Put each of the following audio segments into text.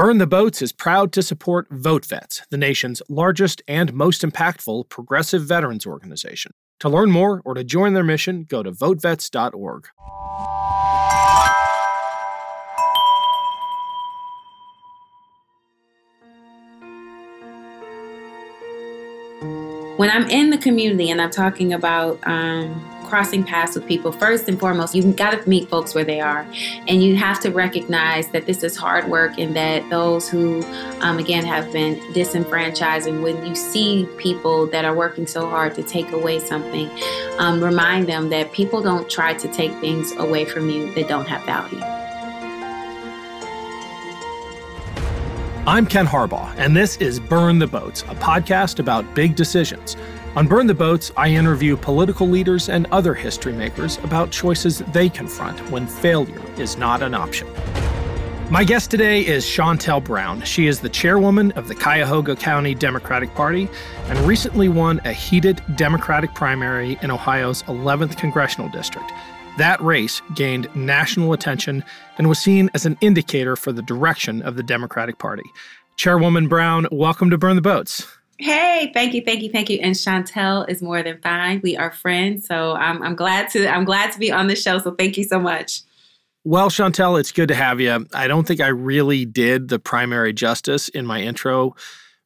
Burn the Boats is proud to support VoteVets, the nation's largest and most impactful progressive veterans organization. To learn more or to join their mission, go to votevets.org. When I'm in the community and I'm talking about um, crossing paths with people, first and foremost, you've got to meet folks where they are. And you have to recognize that this is hard work and that those who, um, again, have been disenfranchised, and when you see people that are working so hard to take away something, um, remind them that people don't try to take things away from you that don't have value. I'm Ken Harbaugh, and this is Burn the Boats, a podcast about big decisions. On Burn the Boats, I interview political leaders and other history makers about choices they confront when failure is not an option. My guest today is Shontel Brown. She is the chairwoman of the Cuyahoga County Democratic Party and recently won a heated Democratic primary in Ohio's 11th congressional district. That race gained national attention and was seen as an indicator for the direction of the Democratic Party. Chairwoman Brown, welcome to Burn the Boats. Hey, thank you, thank you, thank you. And Shontel is more than fine. We are friends, so I'm, I'm glad to I'm glad to be on the show. So thank you so much. Well, Shontel, it's good to have you. I don't think I really did the primary justice in my intro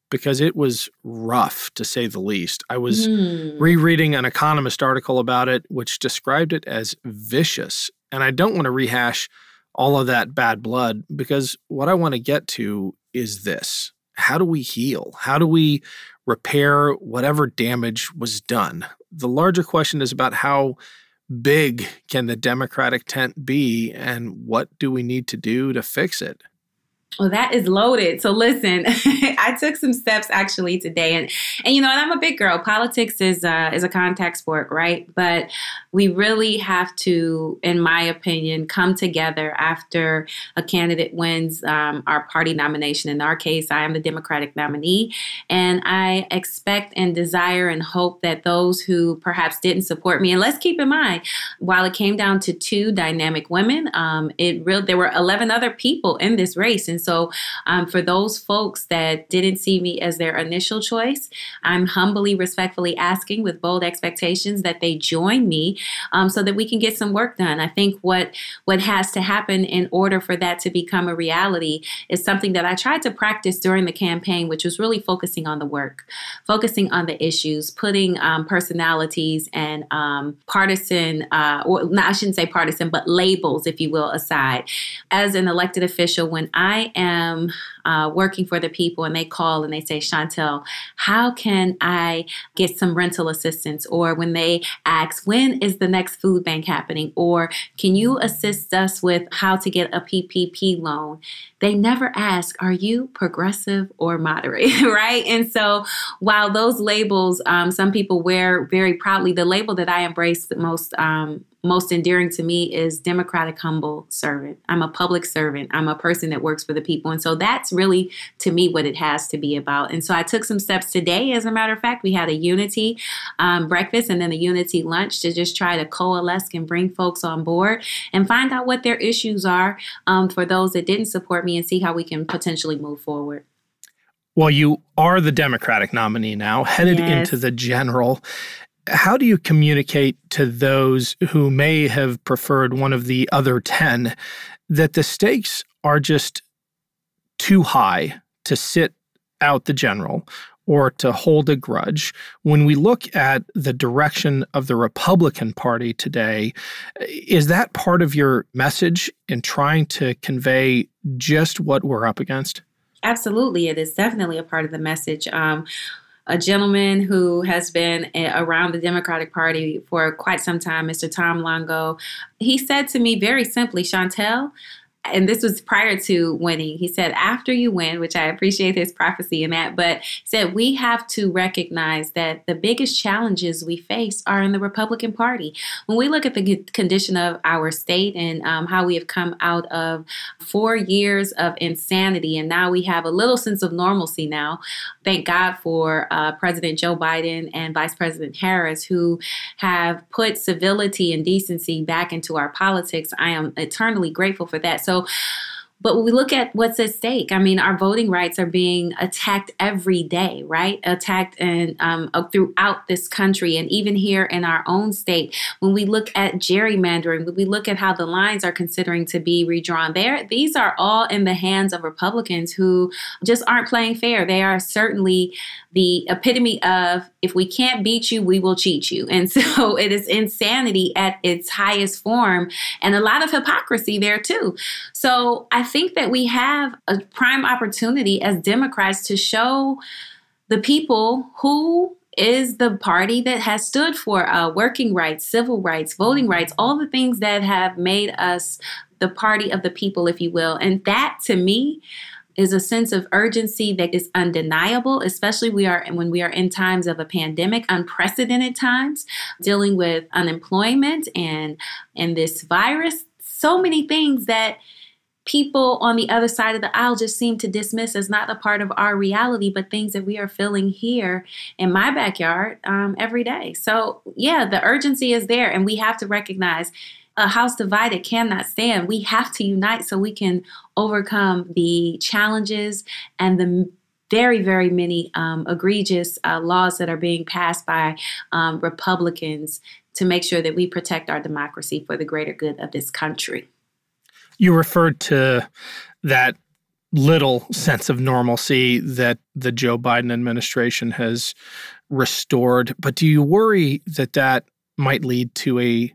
because it was rough to say the least. I was mm. rereading an Economist article about it, which described it as vicious. And I don't want to rehash all of that bad blood because what I want to get to is this how do we heal? How do we repair whatever damage was done? The larger question is about how big can the Democratic tent be and what do we need to do to fix it? Well, that is loaded. So listen, I took some steps actually today, and and you know, and I'm a big girl. Politics is uh, is a contact sport, right? But we really have to, in my opinion, come together after a candidate wins um, our party nomination. In our case, I am the Democratic nominee, and I expect and desire and hope that those who perhaps didn't support me, and let's keep in mind, while it came down to two dynamic women, um, it real there were 11 other people in this race, and so, um, for those folks that didn't see me as their initial choice, I'm humbly, respectfully asking with bold expectations that they join me um, so that we can get some work done. I think what what has to happen in order for that to become a reality is something that I tried to practice during the campaign, which was really focusing on the work, focusing on the issues, putting um, personalities and um, partisan, uh, or I shouldn't say partisan, but labels, if you will, aside. As an elected official, when I am uh, working for the people and they call and they say, Shontel, how can I get some rental assistance? Or when they ask, when is the next food bank happening? Or can you assist us with how to get a PPP loan? They never ask, are you progressive or moderate? right? And so while those labels, um, some people wear very proudly, the label that I embrace the most um, most endearing to me is democratic humble servant. I'm a public servant. I'm a person that works for the people. And so that's really to me what it has to be about. And so i took some steps today. As a matter of fact we had a unity um, breakfast and then a unity lunch to just try to coalesce and bring folks on board and find out what their issues are um, for those that didn't support me and see how we can potentially move forward. Well, you are the Democratic nominee now, headed yes. into the general how do you communicate to those who may have preferred one of the other 10 that the stakes are just too high to sit out the general or to hold a grudge. When we look at the direction of the Republican Party today, is that part of your message in trying to convey just what we're up against? Absolutely. It is definitely a part of the message. Um, a gentleman who has been around the Democratic Party for quite some time, Mr. Tom Longo. He said to me very simply, Shontel, and this was prior to winning. He said, after you win, which I appreciate his prophecy in that, but said we have to recognize that the biggest challenges we face are in the Republican Party. When we look at the condition of our state and um, how we have come out of four years of insanity, and now we have a little sense of normalcy now. Thank God for uh, President Joe Biden and Vice President Harris, who have put civility and decency back into our politics. I am eternally grateful for that. So so but when we look at what's at stake, I mean, our voting rights are being attacked every day, right? Attacked and um, throughout this country, and even here in our own state. When we look at gerrymandering, when we look at how the lines are considering to be redrawn, there, these are all in the hands of Republicans who just aren't playing fair. They are certainly the epitome of if we can't beat you, we will cheat you. And so it is insanity at its highest form, and a lot of hypocrisy there too. So I think that we have a prime opportunity as Democrats to show the people who is the party that has stood for uh, working rights, civil rights, voting rights, all the things that have made us the party of the people, if you will. And that to me, is a sense of urgency that is undeniable especially we are when we are in times of a pandemic unprecedented times dealing with unemployment and and this virus so many things that people on the other side of the aisle just seem to dismiss as not a part of our reality, but things that we are feeling here in my backyard um, every day. So, yeah, the urgency is there, and we have to recognize a house divided cannot stand. We have to unite so we can overcome the challenges and the very, very many um, egregious uh, laws that are being passed by um, Republicans to make sure that we protect our democracy for the greater good of this country. You referred to that little sense of normalcy that the Joe Biden administration has restored, but do you worry that that might lead to a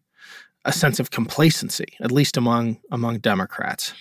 a sense of complacency, at least among among Democrats.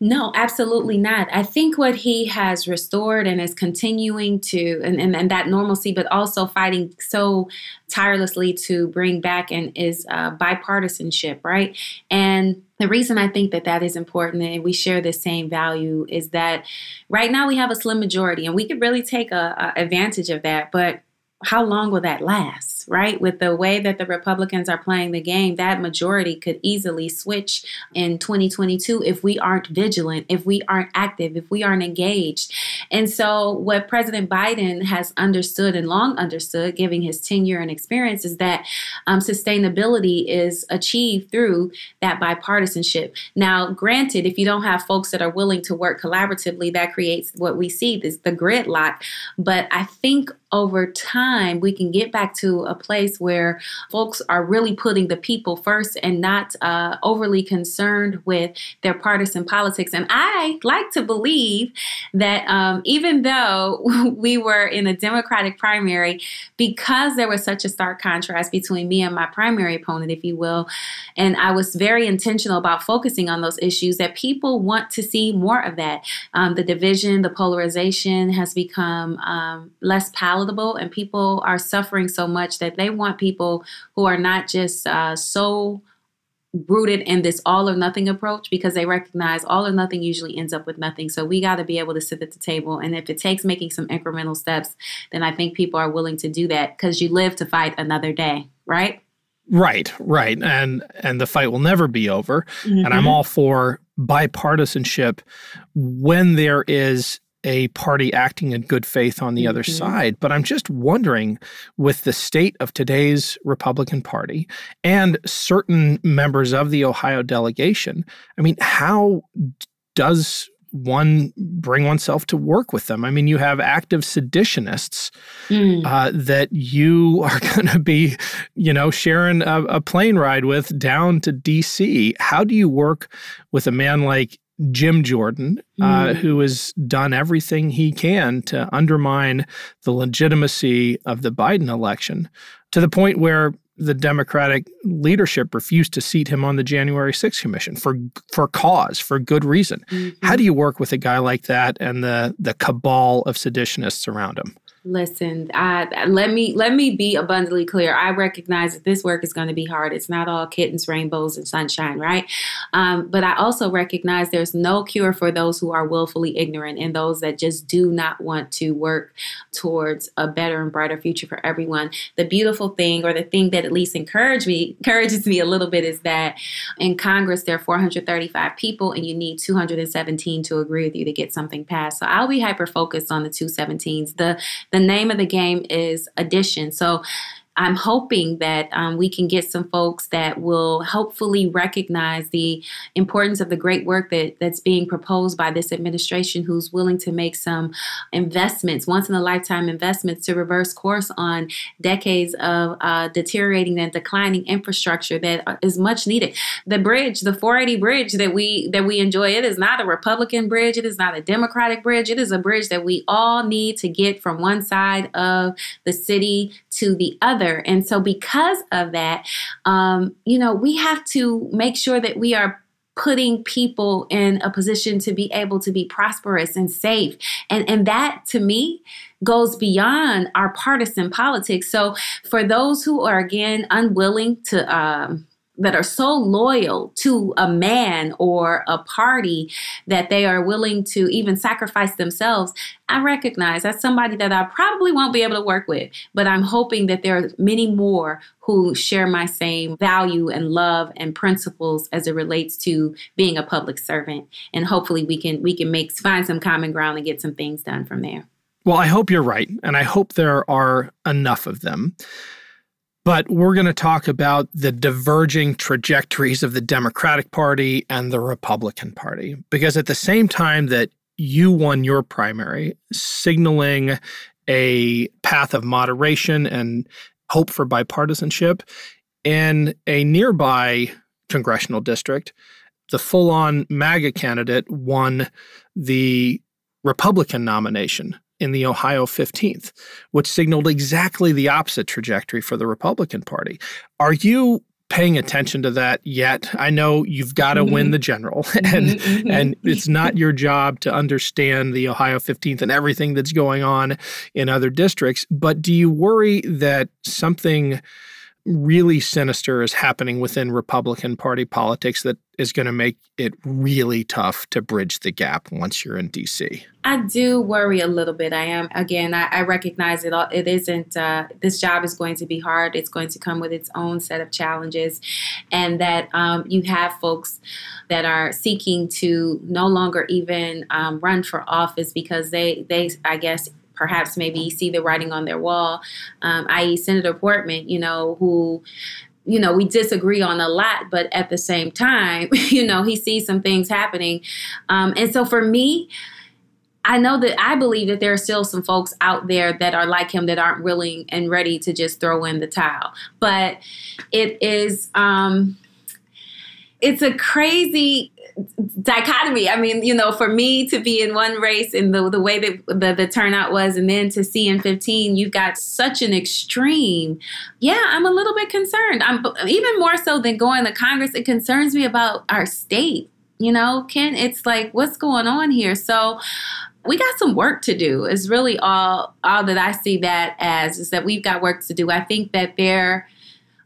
No, absolutely not. I think what he has restored and is continuing to and, and, and that normalcy, but also fighting so tirelessly to bring back and is uh, bipartisanship, right? And the reason I think that that is important and we share the same value is that right now we have a slim majority and we could really take a, a advantage of that, but how long will that last? Right? With the way that the Republicans are playing the game, that majority could easily switch in 2022 if we aren't vigilant, if we aren't active, if we aren't engaged. And so, what President Biden has understood and long understood, giving his tenure and experience, is that um, sustainability is achieved through that bipartisanship. Now, granted, if you don't have folks that are willing to work collaboratively, that creates what we see this the gridlock. But I think over time, we can get back to a place where folks are really putting the people first and not uh, overly concerned with their partisan politics. And I like to believe that um, even though we were in a Democratic primary, because there was such a stark contrast between me and my primary opponent, if you will, and I was very intentional about focusing on those issues, that people want to see more of that. Um, the division, the polarization has become um, less palatable and people are suffering so much that they want people who are not just uh, so rooted in this all or nothing approach because they recognize all or nothing usually ends up with nothing. So we got to be able to sit at the table. And if it takes making some incremental steps, then I think people are willing to do that because you live to fight another day, right? Right, right. And and the fight will never be over. Mm-hmm. And I'm mm-hmm. all for bipartisanship when there is a party acting in good faith on the mm-hmm. other side. But I'm just wondering with the state of today's Republican Party and certain members of the Ohio delegation, I mean, how does one bring oneself to work with them. I mean, you have active seditionists mm. uh, that you are going to be, you know, sharing a, a, plane ride with down to D.C. How do you work with a man like Jim Jordan, mm. uh, hmm. who has done everything he can to undermine the legitimacy of the Biden election to the point where the Democratic leadership refused to seat him on the January 6th commission for for cause, for good reason. Mm-hmm. How do you work with a guy like that and the the cabal of seditionists around him? Listen, I, let me let me be abundantly clear. I recognize that this work is going to be hard. It's not all kittens, rainbows, and sunshine, right? Um, but I also recognize there's no cure for those who are willfully ignorant and those that just do not want to work towards a better and brighter future for everyone. The beautiful thing, or the thing that at least encourage me, encourages me a little bit, is that in Congress there are 435 people, and you need 217 to agree with you to get something passed. So I'll be hyper focused on the 217s. The the name of the game is addition. So I'm hoping that um, we can get some folks that will hopefully recognize the importance of the great work that, that's being proposed by this administration, who's willing to make some investments, once in a lifetime investments, to reverse course on decades of uh, deteriorating and declining infrastructure that is much needed. The bridge, the 480 bridge that we that we enjoy, it is not a Republican bridge, it is not a Democratic bridge, it is a bridge that we all need to get from one side of the city to the other. And so, because of that, um, you know, we have to make sure that we are putting people in a position to be able to be prosperous and safe. And, and that to me goes beyond our partisan politics. So for those who are again unwilling to um, that are so loyal to a man or a party that they are willing to even sacrifice themselves, I recognize that's somebody that I probably won't be able to work with. But I'm hoping that there are many more who share my same value and love and principles as it relates to being a public servant. And hopefully we can we can make find some common ground and get some things done from there. Well, I hope you're right, and I hope there are enough of them. But we're going to talk about the diverging trajectories of the Democratic Party and the Republican Party. Because at the same time that you won your primary, signaling a path of moderation and hope for bipartisanship, in a nearby congressional district, the full on MAGA candidate won the Republican nomination in the Ohio 15th, which signaled exactly the opposite trajectory for the Republican Party. Are you paying attention to that yet? I know you've got to mm-hmm. win the general mm-hmm, and mm-hmm. and it's not your job to understand the Ohio 15th and everything that's going on in other districts, but do you worry that something really sinister is happening within Republican Party politics that is going to make it really tough to bridge the gap once you're in DC. I do worry a little bit. I am again. I, I recognize it. All, it isn't. Uh, this job is going to be hard. It's going to come with its own set of challenges, and that um, you have folks that are seeking to no longer even um, run for office because they they I guess perhaps maybe see the writing on their wall, um, i.e., Senator Portman, you know, who you know, we disagree on a lot, but at the same time, you know, he sees some things happening. Um, and so for me, I know that I believe that there are still some folks out there that are like him that aren't willing and ready to just throw in the towel. But it is, um, it's a crazy dichotomy. I mean, you know, for me to be in one race and the, the way that the, the turnout was, and then to see in 15, you've got such an extreme. Yeah, I'm a little bit concerned. I'm even more so than going to Congress. It concerns me about our state. You know, Ken, it's like, what's going on here? So, we got some work to do. Is really all all that I see that as is that we've got work to do. I think that there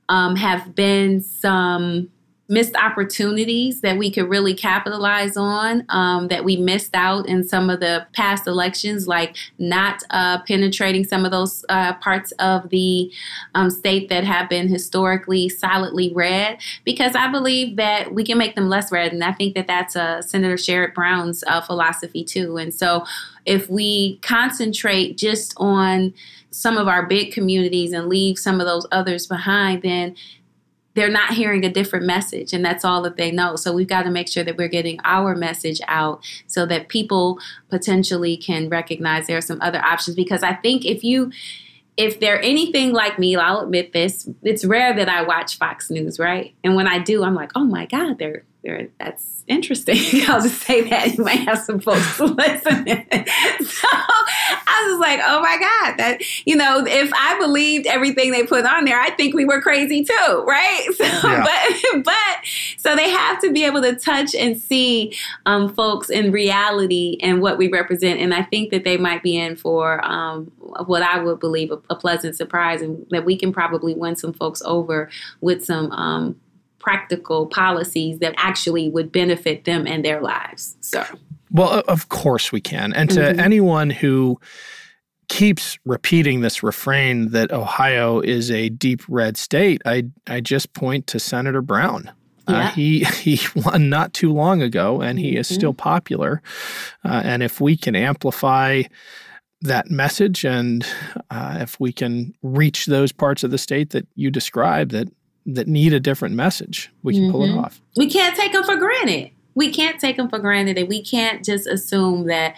um, have been some missed opportunities that we could really capitalize on um, that we missed out in some of the past elections, like not uh, penetrating some of those uh, parts of the um, state that have been historically solidly red, because I believe that we can make them less red. And I think that that's uh, Senator Sherrod Brown's uh, philosophy too. And so if we concentrate just on some of our big communities and leave some of those others behind, then they're not hearing a different message and that's all that they know. So we've got to make sure that we're getting our message out so that people potentially can recognize there are some other options. Because i think if you if they're anything like me i'll admit this it's rare that i watch fox news right? And when i do i'm like oh my god they're they're that's interesting. I'll just say that you might have some folks listening. so I was like, oh my God, that, you know, if I believed everything they put on there, I think we were crazy too, right? So, yeah. but, but, so they have to be able to touch and see um, folks in reality and what we represent. And I think that they might be in for um, what I would believe a, a, pleasant surprise and that we can probably win some folks over with some um, practical policies that actually would benefit them and their lives. So, well, of course we can. And to mm-hmm. anyone who keeps repeating this refrain that Ohio is a deep red state, I I just point to Senator Brown. Uh, yeah. Uh, he he won not too long ago, and he is mm-hmm. still popular. Uh, and if we can amplify that message and uh, if we can reach those parts of the state that you described that that need a different message, we can mm-hmm. pull it mm-hmm. off. We can't take them for granted. We can't take them for granted, and we can't just assume that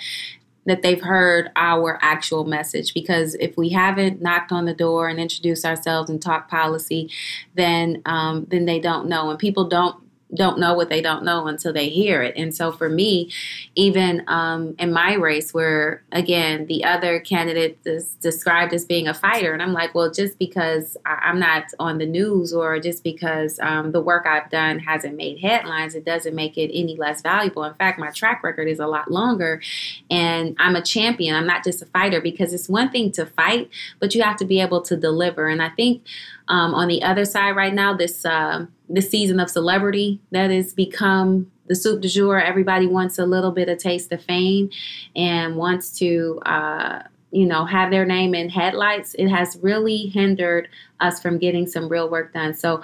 that they've heard our actual message because if we haven't knocked on the door and introduced ourselves and talked policy then um, then they don't know and people don't don't know what they don't know until they hear it. And so for me, even um, in my race, where again, the other candidate is described as being a fighter, and I'm like, well, just because I'm not on the news or just because um, the work I've done hasn't made headlines, it doesn't make it any less valuable. In fact, my track record is a lot longer, and I'm a champion. I'm not just a fighter because it's one thing to fight, but you have to be able to deliver. And I think um, on the other side right now, this uh, this season of celebrity that has become the soup du jour. Everybody wants a little bit of taste of fame and wants to. Uh, you know, have their name in headlights, it has really hindered us from getting some real work done. So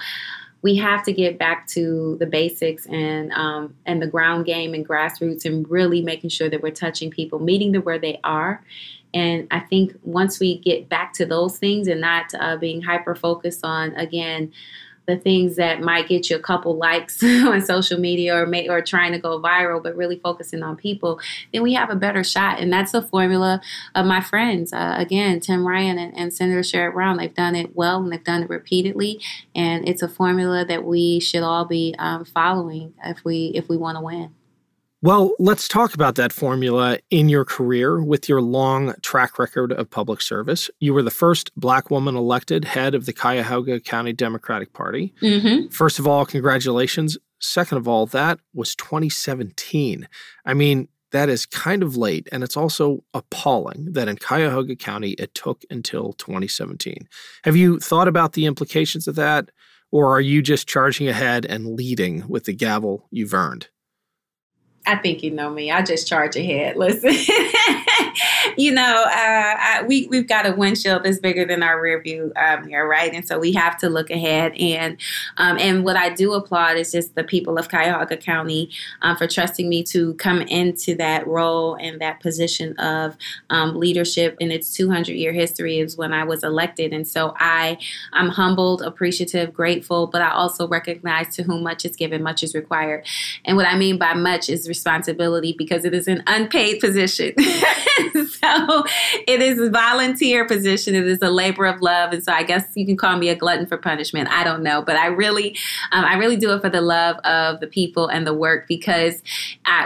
we have to get back to the basics and um, and the ground game and grassroots and really making sure that we're touching people, meeting them where they are, and I think once we get back to those things and not uh, being hyper focused on, again, the things that might get you a couple likes on social media or may, or trying to go viral, but really focusing on people, then we have a better shot. And that's the formula of my friends. Uh, again, Tim Ryan and, and Senator Sherrod Brown, they've done it well and they've done it repeatedly. And it's a formula that we should all be um, following if we if we want to win. Well, let's talk about that formula in your career with your long track record of public service. You were the first Black woman elected head of the Cuyahoga County Democratic Party. Mm-hmm. First of all, congratulations. Second of all, that was 2017. I mean, that is kind of late, and it's also appalling that in Cuyahoga County it took until 2017. Have you thought about the implications of that, or are you just charging ahead and leading with the gavel you've earned? I think you know me. I just charge ahead. Listen, you know, uh, I, we we've got a windshield that's bigger than our rear view um, mirror, right? And so we have to look ahead. And um, and what I do applaud is just the people of Cuyahoga County um, for trusting me to come into that role and that position of um, leadership in its 200 year history is when I was elected. And so I I'm humbled, appreciative, grateful, but I also recognize to whom much is given, much is required. And what I mean by much is responsibility because it is an unpaid position. so it is a volunteer position. It is a labor of love, and so I guess you can call me a glutton for punishment. I don't know, but I really, um, I really do it for the love of the people and the work because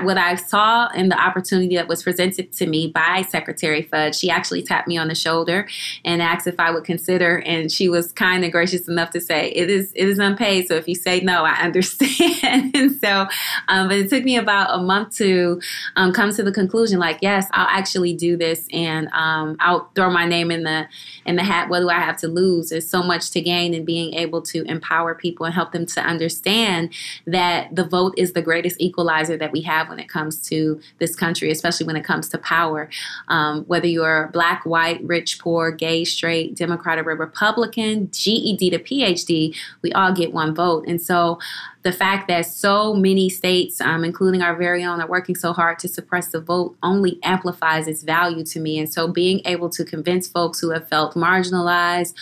what I saw and the opportunity that was presented to me by Secretary Fudge, she actually tapped me on the shoulder and asked if I would consider, and she was kind and gracious enough to say it is it is unpaid. So if you say no, I understand. and so, um, but it took me about a month to um, come to the conclusion like, yes, I'll actually do this and um, I'll throw my name in the in the hat. What do I have to lose? There's so much to gain in being able to empower people and help them to understand that the vote is the greatest equalizer that we have when it comes to this country, especially when it comes to power. Um, whether you're black, white, rich, poor, gay, straight, Democrat, or Republican, GED to PhD, we all get one vote. And so the fact that so many states, um, including our very own, are working so hard to suppress the vote only amplifies its value to me. And so being able to convince folks who have felt marginalized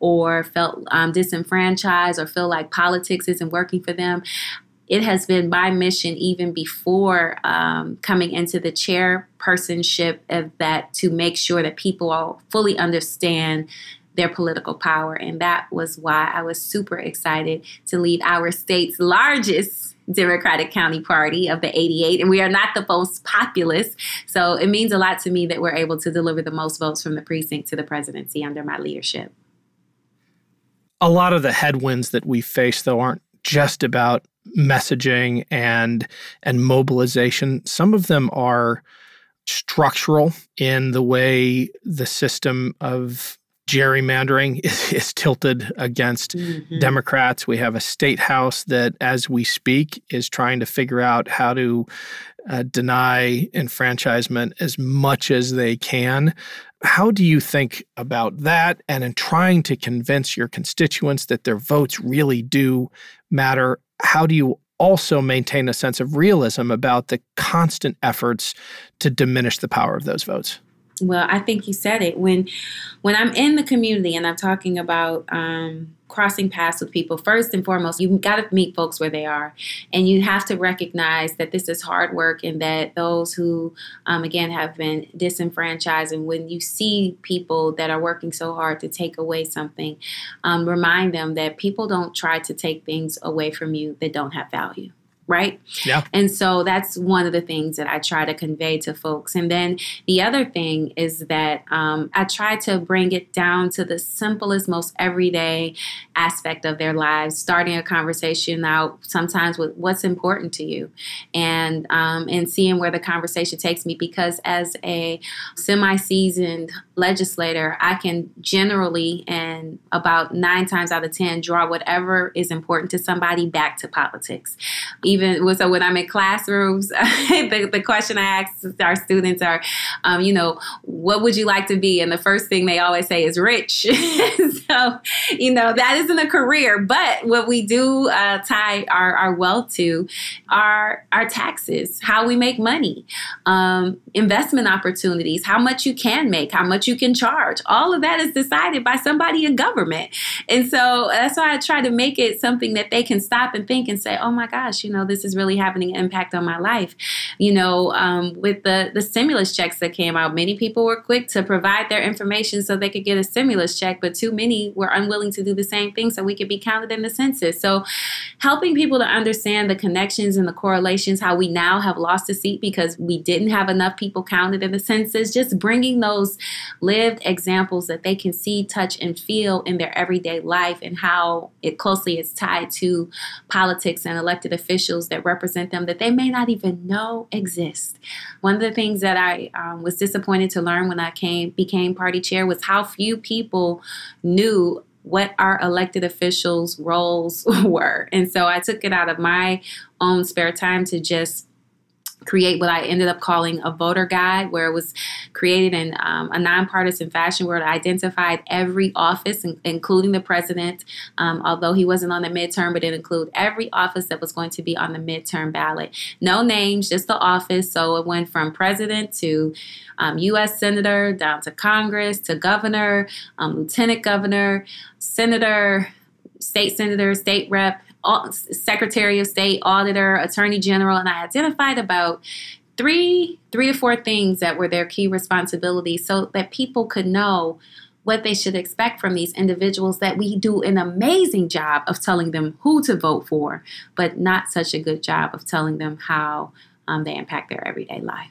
or felt um, disenfranchised or feel like politics isn't working for them, it has been my mission even before um, coming into the chairpersonship of that to make sure that people all fully understand their political power. And that was why I was super excited to lead our state's largest Democratic County Party of the 88. And we are not the most populous. So it means a lot to me that we're able to deliver the most votes from the precinct to the presidency under my leadership. A lot of the headwinds that we face, though, aren't just about messaging and and mobilization. Some of them are structural in the way the system of gerrymandering is, is tilted against mm-hmm. Democrats. We have a state house that, as we speak, is trying to figure out how to uh, deny enfranchisement as much as they can. How do you think about that? And in trying to convince your constituents that their votes really do matter, how do you also maintain a sense of realism about the constant efforts to diminish the power of those votes? Well, I think you said it when when I'm in the community and I'm talking about um, crossing paths with people. First and foremost, you've got to meet folks where they are, and you have to recognize that this is hard work and that those who, um, again, have been disenfranchised. And when you see people that are working so hard to take away something, um, remind them that people don't try to take things away from you that don't have value right? Yeah. And so that's one of the things that I try to convey to folks. And then the other thing is that um, I try to bring it down to the simplest, most everyday aspect of their lives, starting a conversation out sometimes with what's important to you, and um, and seeing where the conversation takes me. Because as a semi-seasoned legislator, I can generally and about nine times out of ten draw whatever is important to somebody back to politics. Even so, when I'm in classrooms, the, the question I ask our students are, um, you know, what would you like to be? And the first thing they always say is rich. so, you know, that isn't a career, but what we do uh, tie our, our wealth to are our taxes, how we make money, um, investment opportunities, how much you can make, how much you can charge. All of that is decided by somebody in government. And so that's why I try to make it something that they can stop and think and say, oh my gosh, you know, this is really having an impact on my life. You know, um, with the, the stimulus checks that came out, many people were quick to provide their information so they could get a stimulus check, but too many were unwilling to do the same thing so we could be counted in the census. So helping people to understand the connections and the correlations, how we now have lost a seat because we didn't have enough people counted in the census, just bringing those lived examples that they can see, touch, and feel in their everyday life and how it closely is tied to politics and elected officials that represent them that they may not even know exist. One of the things that I um, was disappointed to learn when I came became party chair was how few people knew what our elected officials' roles were. And so I took it out of my own spare time to just create what I ended up calling a voter guide, where it was created in um, a nonpartisan fashion where it identified every office, in, including the president, um, although he wasn't on the midterm, but it included every office that was going to be on the midterm ballot. No names, just the office. So it went from president to um, U.S. senator down to Congress to governor, um, lieutenant governor, senator, state senator, state rep, Secretary of State, Auditor, Attorney General, and I identified about three three to four things that were their key responsibilities so that people could know what they should expect from these individuals that we do an amazing job of telling them who to vote for but not such a good job of telling them how um, they impact their everyday life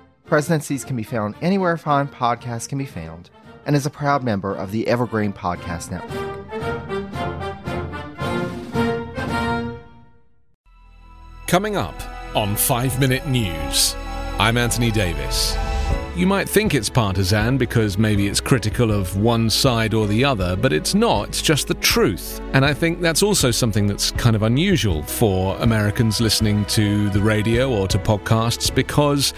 Presidencies can be found anywhere fine podcasts can be found and is a proud member of the Evergreen Podcast Network. Coming up on 5 Minute News, I'm Anthony Davis. You might think it's partisan because maybe it's critical of one side or the other, but it's not. It's just the truth. And I think that's also something that's kind of unusual for Americans listening to the radio or to podcasts because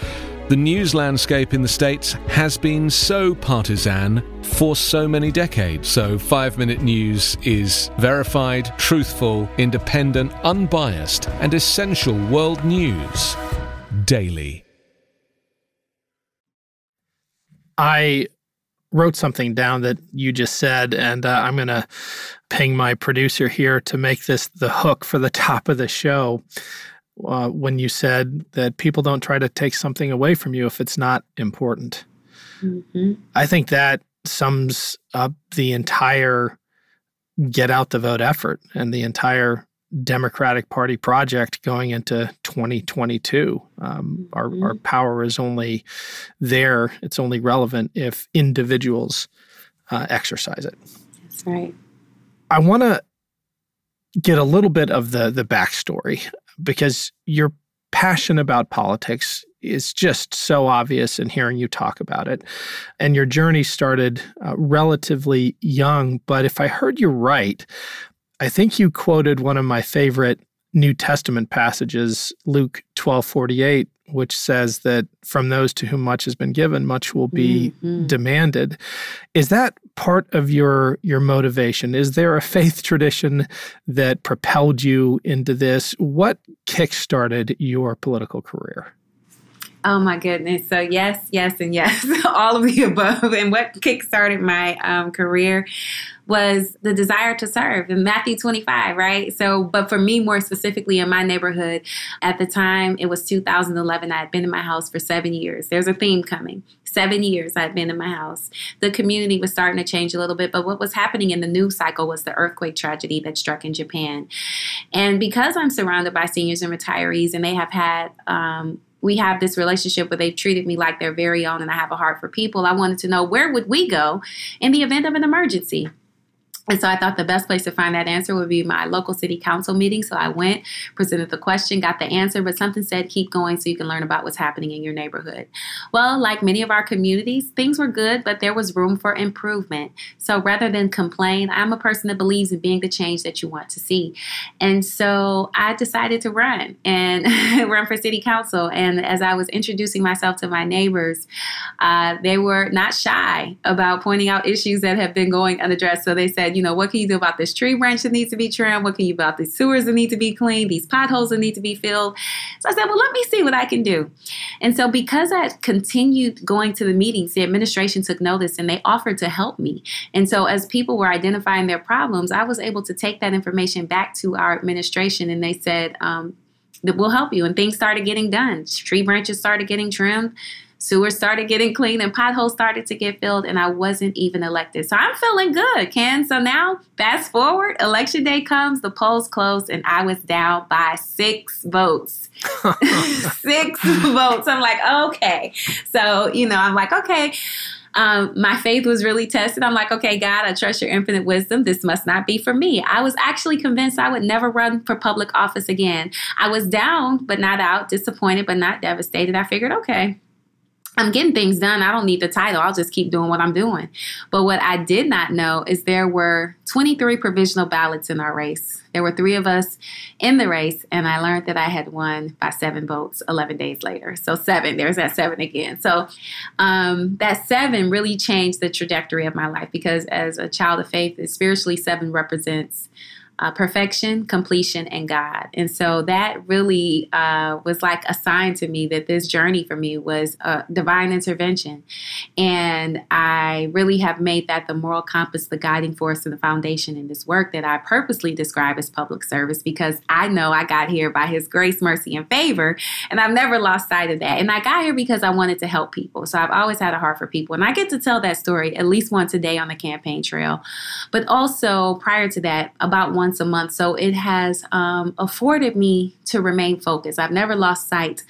the news landscape in the States has been so partisan for so many decades. So, five minute news is verified, truthful, independent, unbiased, and essential world news daily. I wrote something down that you just said, and uh, I'm going to ping my producer here to make this the hook for the top of the show uh, when you said that people don't try to take something away from you if it's not important. Mm-hmm. I think that sums up the entire get out the vote effort and the entire Democratic Party project going into 2022. Um, our, mm-hmm. our power is only there, it's only relevant if individuals uh, exercise it. That's right. I want to get a little bit of the the backstory because your passion about politics is just so obvious in hearing you talk about it. And your journey started uh, relatively young, but if I heard you right, I think you quoted one of my favorite New Testament passages, Luke 12:48, which says that from those to whom much has been given, much will be mm-hmm. demanded. Is that part of your your motivation? Is there a faith tradition that propelled you into this? What kickstarted your political career? Oh my goodness. So, yes, yes, and yes, all of the above. And what kickstarted my um, career was the desire to serve in Matthew 25, right? So, but for me, more specifically in my neighborhood, at the time it was 2011, I had been in my house for seven years. There's a theme coming. Seven years I'd been in my house. The community was starting to change a little bit, but what was happening in the news cycle was the earthquake tragedy that struck in Japan. And because I'm surrounded by seniors and retirees, and they have had, um, we have this relationship where they've treated me like their very own and I have a heart for people. I wanted to know where would we go in the event of an emergency? And so I thought the best place to find that answer would be my local city council meeting. So I went, presented the question, got the answer, but something said keep going so you can learn about what's happening in your neighborhood. Well, like many of our communities, things were good, but there was room for improvement. So rather than complain, I'm a person that believes in being the change that you want to see. And so I decided to run and run for city council. And as I was introducing myself to my neighbors, uh, they were not shy about pointing out issues that have been going unaddressed. So they said, you know, what can you do about this tree branch that needs to be trimmed? What can you do about these sewers that need to be cleaned? These potholes that need to be filled? So I said, well, let me see what I can do. And so because I continued going to the meetings, the administration took notice and they offered to help me. And so as people were identifying their problems, I was able to take that information back to our administration and they said, um, that will help you. And things started getting done. Tree branches started getting trimmed Sewers started getting clean and potholes started to get filled, and I wasn't even elected. So I'm feeling good, Ken. So now, fast forward, election day comes, the polls closed, and I was down by six votes. six votes. I'm like, okay. So, you know, I'm like, okay. Um, my faith was really tested. I'm like, okay, God, I trust your infinite wisdom. This must not be for me. I was actually convinced I would never run for public office again. I was down, but not out, disappointed, but not devastated. I figured, okay, I'm getting things done. I don't need the title. I'll just keep doing what I'm doing. But what I did not know is there were 23 provisional ballots in our race. There were three of us in the race, and I learned that I had won by seven votes 11 days later. So, seven, there's that seven again. So, um, that seven really changed the trajectory of my life because as a child of faith, spiritually, seven represents uh, perfection, completion, and God. And so that really uh, was like a sign to me that this journey for me was a divine intervention. And I really have made that the moral compass, the guiding force, and the foundation in this work that I purposely describe as public service because I know I got here by His grace, mercy, and favor. And I've never lost sight of that. And I got here because I wanted to help people. So I've always had a heart for people. And I get to tell that story at least once a day on the campaign trail. But also prior to that, about one once a month. So it has um, afforded me to remain focused. I've never lost sight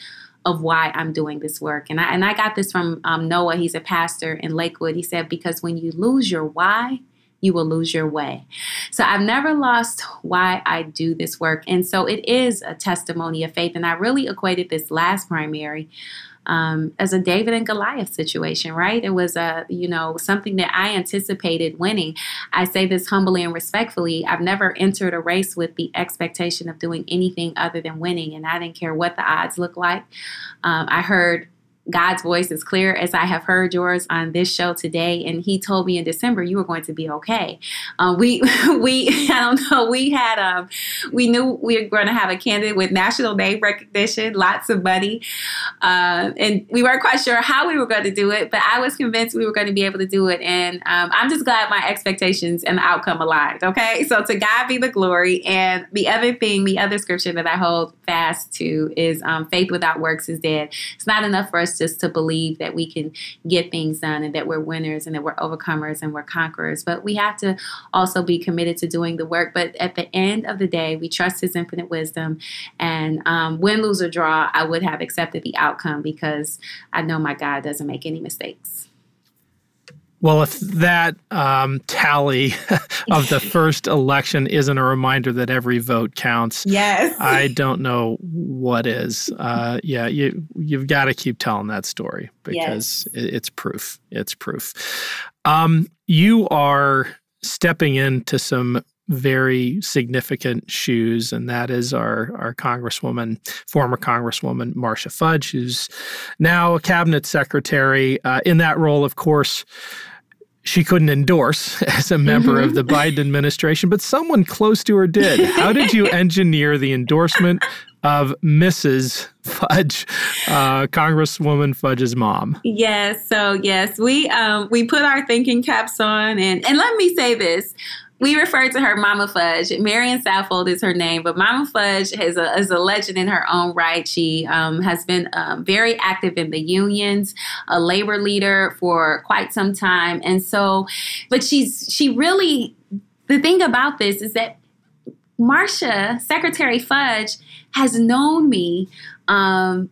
of why I'm doing this work. And I, and I got this from um, Noah. He's a pastor in Lakewood. He said, because when you lose your why, you will lose your way. So I've never lost why I do this work. And so it is a testimony of faith. And I really equated this last primary um, as a David and Goliath situation, right? It was a, you know, something that I anticipated winning. I say this humbly and respectfully. I've never entered a race with the expectation of doing anything other than winning, and I didn't care what the odds looked like. Um, I heard God's voice is clear as I have heard yours on this show today. And he told me in December you were going to be okay. Uh, we we I don't know we had um we knew we were going to have a candidate with national name recognition, lots of money, uh, and we weren't quite sure how we were going to do it, but I was convinced we were going to be able to do it. And um, I'm just glad my expectations and the outcome aligned. Okay, so to God be the glory. And the other thing, the other scripture that I hold fast to is um, faith without works is dead. It's not enough for us just to believe that we can get things done and that we're winners and that we're overcomers and we're conquerors. But we have to also be committed to doing the work. But at the end of the day, we trust His infinite wisdom. And um, win, lose, or draw, I would have accepted the outcome because I know my God doesn't make any mistakes. Well, if that um, tally of the first election isn't a reminder that every vote counts, yes, I don't know what is. Uh, yeah, you you've got to keep telling that story because yes. it's proof. It's proof. Um, you are stepping into some very significant shoes, and that is our our Congresswoman, former Congresswoman Marcia Fudge, who's now a cabinet secretary. Uh, in that role, of course, she couldn't endorse as a member mm-hmm. of the Biden administration, but someone close to her did. How did you engineer the endorsement of Mrs. Fudge, uh, Congresswoman Fudge's mom? Yes. So yes, we um, we put our thinking caps on, and and let me say this: we refer to her Mama Fudge. Marion Saffold is her name, but Mama Fudge is a, is a legend in her own right. She um, has been um, very active in the unions, a labor leader for quite some time, and so, but she's she really. The thing about this is that Marcia, Secretary Fudge, has known me um,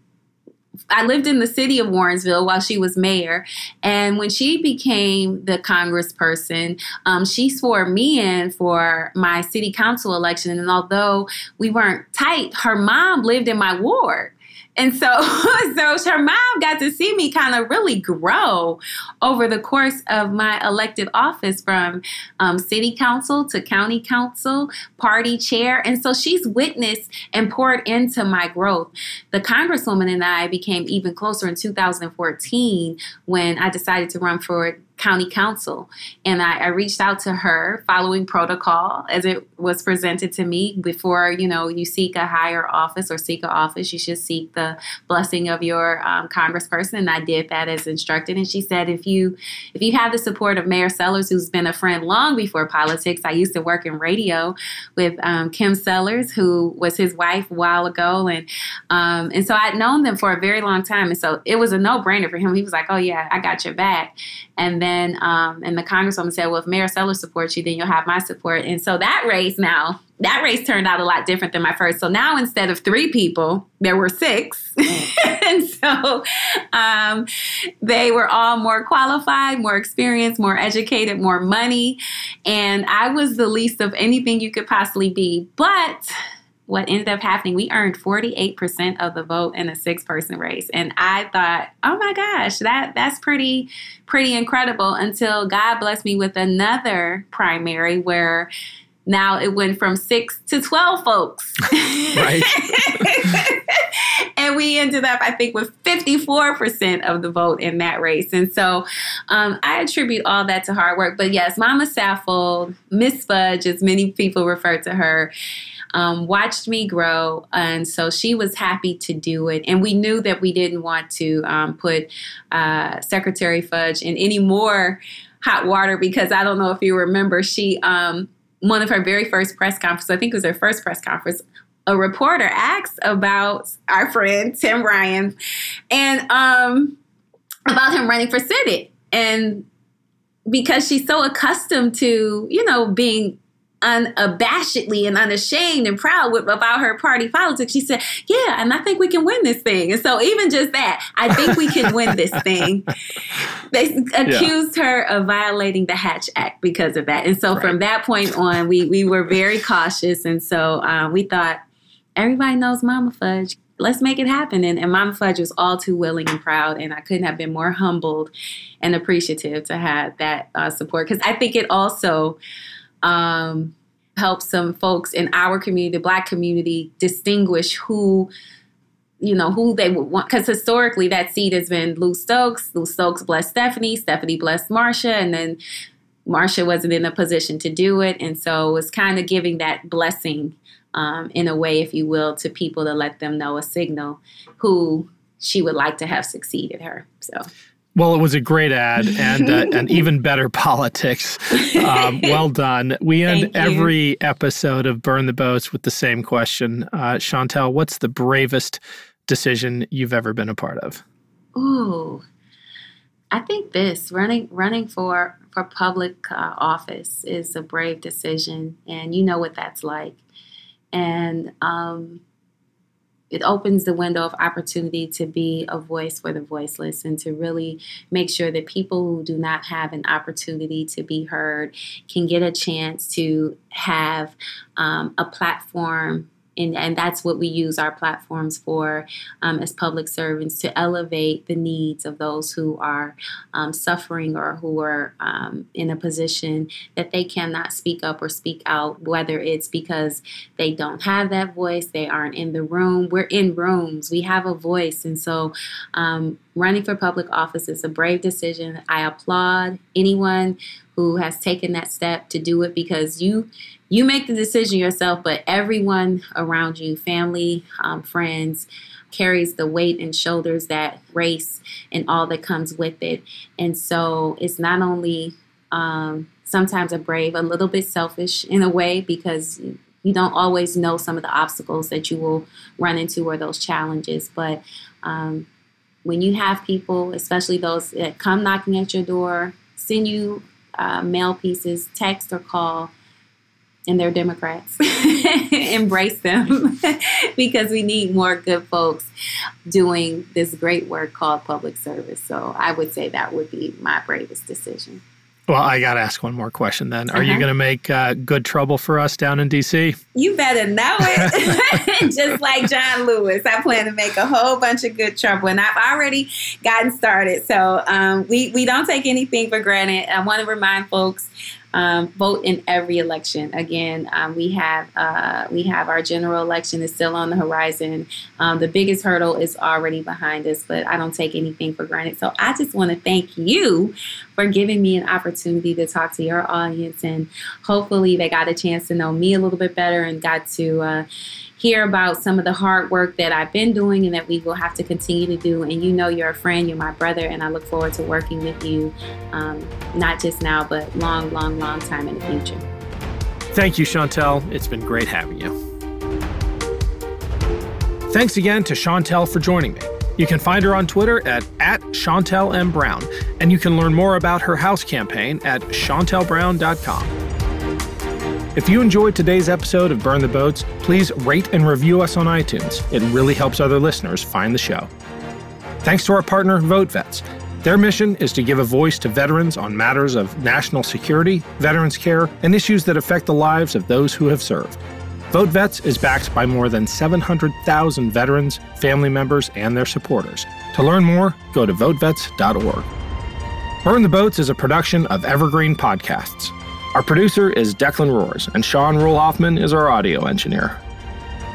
I lived in the city of Warrensville while she was mayor. And when she became the congressperson, um, she swore me in for my city council election. And although we weren't tight, her mom lived in my ward. And so, so her mom got to see me kind of really grow over the course of my elected office from um, city council to county council, party chair. And so she's witnessed and poured into my growth. The congresswoman and I became even closer in 2014 when I decided to run for county council. And I, I, reached out to her following protocol as it was presented to me. Before you know you seek a higher office or seek an office, you should seek the blessing of your um, congressperson. And I did that as instructed. And she said, if you if you have the support of Mayor Sellers, who's been a friend long before politics, I used to work in radio with um, Kim Sellers, who was his wife a while ago, and um, and so I'd known them for a very long time. And so it was a no brainer for him. He was like, oh yeah, I got your back. And then, um, and the congresswoman said, well, if Mayor Sellers supports you, then you'll have my support. And so that race now, that race turned out a lot different than my first. So now instead of three people, there were six. and so um, they were all more qualified, more experienced, more educated, more money. And I was the least of anything you could possibly be. But what ended up happening, we earned 48% of the vote in a six person race. And I thought, oh my gosh, that that's pretty, pretty incredible until God blessed me with another primary where now it went from six to 12 folks. right. and we ended up, I think, with 54% of the vote in that race. And so um, I attribute all that to hard work. But yes, Mama Saffold, Miss Fudge, as many people refer to her, um, watched me grow. And so she was happy to do it. And we knew that we didn't want to um, put uh, Secretary Fudge in any more hot water because I don't know if you remember, she, um, one of her very first press conferences, I think it was her first press conference, a reporter asked about our friend Tim Ryan and um, about him running for Senate. And because she's so accustomed to, you know, being unabashedly and unashamed and proud with, about her party politics. She said, "Yeah, and I think we can win this thing." And so, even just that, I think we can win this thing. They accused yeah. her of violating the Hatch Act because of that. And so, right. from that point on, we we were very cautious, and so um, we thought everybody knows Mama Fudge. Let's make it happen. And, and Mama Fudge was all too willing and proud, and I couldn't have been more humbled and appreciative to have that uh, support because I think it also um, help some folks in our community, the Black community, distinguish who you know who they would want because historically that seat has been Lou Stokes. Lou Stokes blessed Stephanie. Stephanie blessed Marcia, and then Marcia wasn't in a position to do it, and so it was kind of giving that blessing um, in a way, if you will, to people to let them know a signal who she would like to have succeeded her. So. Well, it was a great ad and uh, and even better politics. Um, well done. We end every episode of Burn the Boats with the same question. Uh, Shontel, what's the bravest decision you've ever been a part of? Ooh, I think this running running for for public uh, office is a brave decision, and you know what that's like. And um, it opens the window of opportunity to be a voice for the voiceless and to really make sure that people who do not have an opportunity to be heard can get a chance to have um, a platform and, and that's what we use our platforms for um, as public servants to elevate the needs of those who are um, suffering or who are um, in a position that they cannot speak up or speak out, whether it's because they don't have that voice, they aren't in the room. We're in rooms, we have a voice. And so, um, running for public office is a brave decision. I applaud anyone who has taken that step to do it because you you make the decision yourself, but everyone around you, family, um, friends, carries the weight and shoulders that race and all that comes with it. And so it's not only um, sometimes a brave, a little bit selfish in a way because you don't always know some of the obstacles that you will run into or those challenges. But um, when you have people, especially those that come knocking at your door, send you uh, mail pieces, text or call, and they're Democrats. Embrace them because we need more good folks doing this great work called public service. So I would say that would be my bravest decision. Well, I got to ask one more question then. Are uh-huh. you going to make uh, good trouble for us down in D.C.? You better know it. Just like John Lewis, I plan to make a whole bunch of good trouble, and I've already gotten started. So um, we, we don't take anything for granted. I want to remind folks um, vote in every election. Again, um, we have uh, we have our general election is still on the horizon. Um, the biggest hurdle is already behind us, but I don't take anything for granted. So I just want to thank you for giving me an opportunity to talk to your audience, and hopefully they got a chance to know me a little bit better and got to. Uh, hear about some of the hard work that I've been doing and that we will have to continue to do. And you know, you're a friend, you're my brother, and I look forward to working with you, um, not just now, but long, long, long time in the future. Thank you, Shontel. It's been great having you. Thanks again to Shontel for joining me. You can find her on Twitter at, at Shontel M. Brown, and you can learn more about her house campaign at shontelbrown.com. If you enjoyed today's episode of Burn the Boats, please rate and review us on iTunes. It really helps other listeners find the show. Thanks to our partner, VoteVets. Their mission is to give a voice to veterans on matters of national security, veterans care, and issues that affect the lives of those who have served. VoteVets is backed by more than 700,000 veterans, family members, and their supporters. To learn more, go to votevets.org. Burn the Boats is a production of Evergreen Podcasts. Our producer is Declan Roars, and Sean Rule Hoffman is our audio engineer.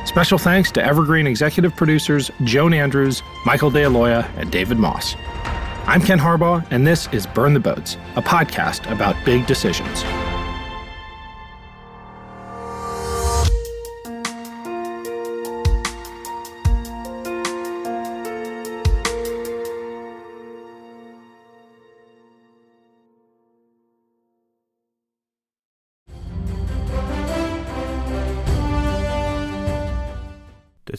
Special thanks to Evergreen executive producers Joan Andrews, Michael DeAloia, and David Moss. I'm Ken Harbaugh, and this is Burn the Boats, a podcast about big decisions.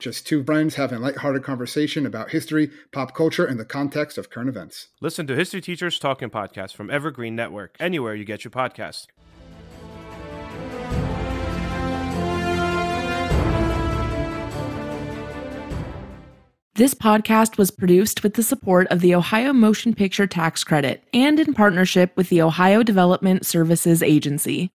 Just two friends having a lighthearted conversation about history, pop culture, and the context of current events. Listen to History Teachers Talking Podcast from Evergreen Network, anywhere you get your podcast. This podcast was produced with the support of the Ohio Motion Picture Tax Credit and in partnership with the Ohio Development Services Agency.